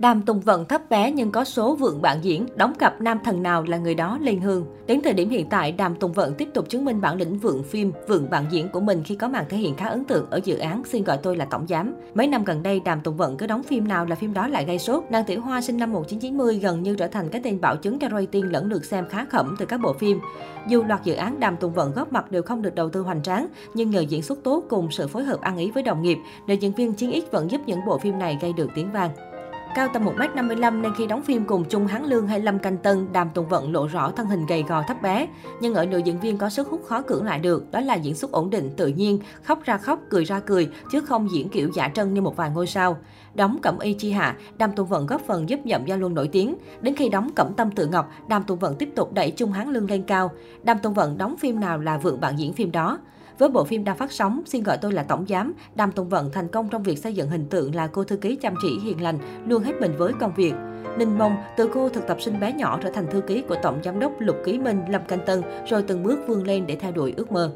Đàm Tùng Vận thấp bé nhưng có số vượng bạn diễn, đóng cặp nam thần nào là người đó lên hương. Đến thời điểm hiện tại, Đàm Tùng Vận tiếp tục chứng minh bản lĩnh vượng phim, vượng bạn diễn của mình khi có màn thể hiện khá ấn tượng ở dự án Xin gọi tôi là tổng giám. Mấy năm gần đây, Đàm Tùng Vận cứ đóng phim nào là phim đó lại gây sốt. Nàng Tiểu Hoa sinh năm 1990 gần như trở thành cái tên bảo chứng cho rating lẫn được xem khá khẩm từ các bộ phim. Dù loạt dự án Đàm Tùng Vận góp mặt đều không được đầu tư hoành tráng, nhưng nhờ diễn xuất tốt cùng sự phối hợp ăn ý với đồng nghiệp, nữ diễn viên Chiến ích vẫn giúp những bộ phim này gây được tiếng vang. Cao tầm 1m55 nên khi đóng phim cùng Chung Hán Lương hay Lâm Canh Tân, Đàm Tùng Vận lộ rõ thân hình gầy gò thấp bé. Nhưng ở nữ diễn viên có sức hút khó cưỡng lại được, đó là diễn xuất ổn định, tự nhiên, khóc ra khóc, cười ra cười, chứ không diễn kiểu giả trân như một vài ngôi sao. Đóng Cẩm Y Chi Hạ, Đàm Tùng Vận góp phần giúp Nhậm Gia Luân nổi tiếng. Đến khi đóng Cẩm Tâm Tự Ngọc, Đàm Tùng Vận tiếp tục đẩy Chung Hán Lương lên cao. Đàm Tùng Vận đóng phim nào là vượng bạn diễn phim đó. Với bộ phim đang phát sóng, xin gọi tôi là tổng giám, Đàm Tùng Vận thành công trong việc xây dựng hình tượng là cô thư ký chăm chỉ hiền lành, luôn hết mình với công việc. Ninh Mông, từ cô thực tập sinh bé nhỏ trở thành thư ký của Tổng Giám đốc Lục Ký Minh, Lâm Canh Tân, rồi từng bước vươn lên để theo đuổi ước mơ.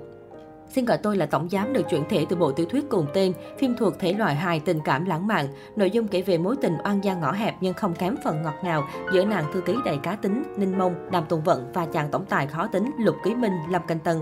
Xin gọi tôi là Tổng Giám được chuyển thể từ bộ tiểu thuyết cùng tên, phim thuộc thể loại hài tình cảm lãng mạn. Nội dung kể về mối tình oan gia ngõ hẹp nhưng không kém phần ngọt ngào giữa nàng thư ký đầy cá tính, Ninh Mông, Đàm Tùng Vận và chàng tổng tài khó tính Lục Ký Minh, Lâm Canh Tân.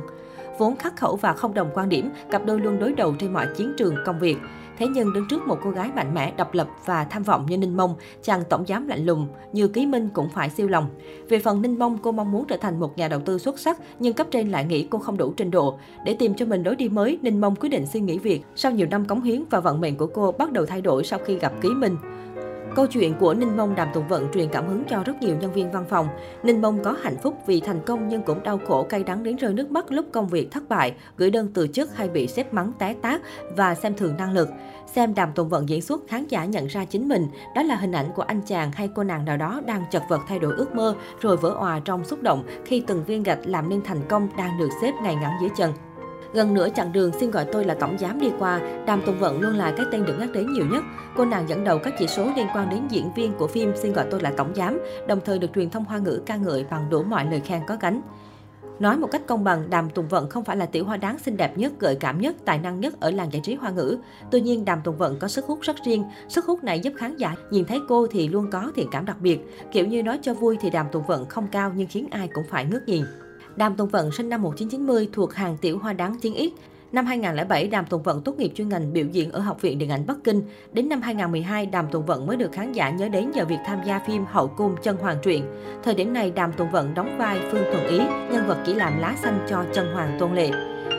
Vốn khắc khẩu và không đồng quan điểm, cặp đôi luôn đối đầu trên mọi chiến trường công việc. Thế nhưng đứng trước một cô gái mạnh mẽ, độc lập và tham vọng như Ninh Mông, chàng tổng giám lạnh lùng, như Ký Minh cũng phải siêu lòng. Về phần Ninh Mông, cô mong muốn trở thành một nhà đầu tư xuất sắc, nhưng cấp trên lại nghĩ cô không đủ trình độ. Để tìm cho mình lối đi mới, Ninh Mông quyết định suy nghĩ việc. Sau nhiều năm cống hiến và vận mệnh của cô bắt đầu thay đổi sau khi gặp Ký Minh. Câu chuyện của Ninh Mông Đàm Tùng Vận truyền cảm hứng cho rất nhiều nhân viên văn phòng. Ninh Mông có hạnh phúc vì thành công nhưng cũng đau khổ cay đắng đến rơi nước mắt lúc công việc thất bại, gửi đơn từ chức hay bị xếp mắng té tác và xem thường năng lực. Xem Đàm Tùng Vận diễn xuất, khán giả nhận ra chính mình, đó là hình ảnh của anh chàng hay cô nàng nào đó đang chật vật thay đổi ước mơ rồi vỡ òa trong xúc động khi từng viên gạch làm nên thành công đang được xếp ngày ngắn dưới chân. Gần nửa chặng đường xin gọi tôi là tổng giám đi qua, Đàm Tùng Vận luôn là cái tên được nhắc đến nhiều nhất. Cô nàng dẫn đầu các chỉ số liên quan đến diễn viên của phim xin gọi tôi là tổng giám, đồng thời được truyền thông hoa ngữ ca ngợi bằng đủ mọi lời khen có cánh Nói một cách công bằng, Đàm Tùng Vận không phải là tiểu hoa đáng xinh đẹp nhất, gợi cảm nhất, tài năng nhất ở làng giải trí hoa ngữ. Tuy nhiên, Đàm Tùng Vận có sức hút rất riêng. Sức hút này giúp khán giả nhìn thấy cô thì luôn có thiện cảm đặc biệt. Kiểu như nói cho vui thì Đàm Tùng Vận không cao nhưng khiến ai cũng phải ngước nhìn. Đàm Tùng Vận sinh năm 1990 thuộc hàng tiểu hoa đáng chiến ít. Năm 2007, Đàm Tùng Vận tốt nghiệp chuyên ngành biểu diễn ở Học viện Điện ảnh Bắc Kinh. Đến năm 2012, Đàm Tùng Vận mới được khán giả nhớ đến nhờ việc tham gia phim Hậu cung Chân Hoàng truyện. Thời điểm này, Đàm Tùng Vận đóng vai Phương Thuần Ý, nhân vật chỉ làm lá xanh cho Chân Hoàng Tôn Lệ.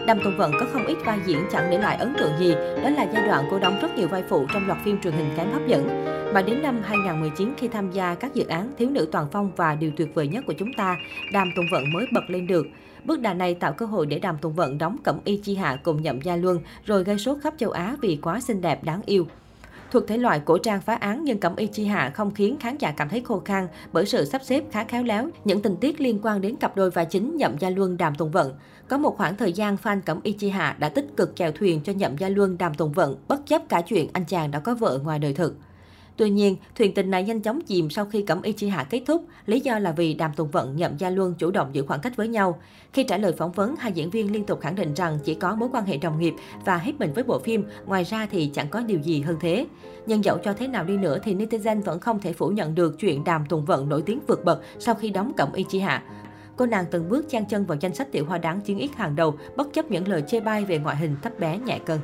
Đàm Tùng Vận có không ít vai diễn chẳng để lại ấn tượng gì, đó là giai đoạn cô đóng rất nhiều vai phụ trong loạt phim truyền hình kém hấp dẫn. Mà đến năm 2019 khi tham gia các dự án Thiếu nữ toàn phong và Điều tuyệt vời nhất của chúng ta, Đàm Tùng Vận mới bật lên được. Bước đà này tạo cơ hội để Đàm Tùng Vận đóng Cẩm Y Chi Hạ cùng Nhậm Gia Luân, rồi gây sốt khắp châu Á vì quá xinh đẹp đáng yêu. Thuộc thể loại cổ trang phá án nhưng Cẩm Y Chi Hạ không khiến khán giả cảm thấy khô khan bởi sự sắp xếp khá khéo léo, những tình tiết liên quan đến cặp đôi và chính Nhậm Gia Luân Đàm Tùng Vận. Có một khoảng thời gian fan Cẩm Y Chi Hạ đã tích cực chèo thuyền cho Nhậm Gia Luân Đàm Tùng Vận, bất chấp cả chuyện anh chàng đã có vợ ngoài đời thực. Tuy nhiên, thuyền tình này nhanh chóng chìm sau khi Cẩm Y Chi Hạ kết thúc, lý do là vì Đàm Tùng Vận nhậm Gia Luân chủ động giữ khoảng cách với nhau. Khi trả lời phỏng vấn, hai diễn viên liên tục khẳng định rằng chỉ có mối quan hệ đồng nghiệp và hết mình với bộ phim, ngoài ra thì chẳng có điều gì hơn thế. Nhưng dẫu cho thế nào đi nữa thì netizen vẫn không thể phủ nhận được chuyện Đàm Tùng Vận nổi tiếng vượt bậc sau khi đóng Cẩm Y Chi Hạ. Cô nàng từng bước chan chân vào danh sách tiểu hoa đáng chiến ít hàng đầu, bất chấp những lời chê bai về ngoại hình thấp bé nhẹ cân.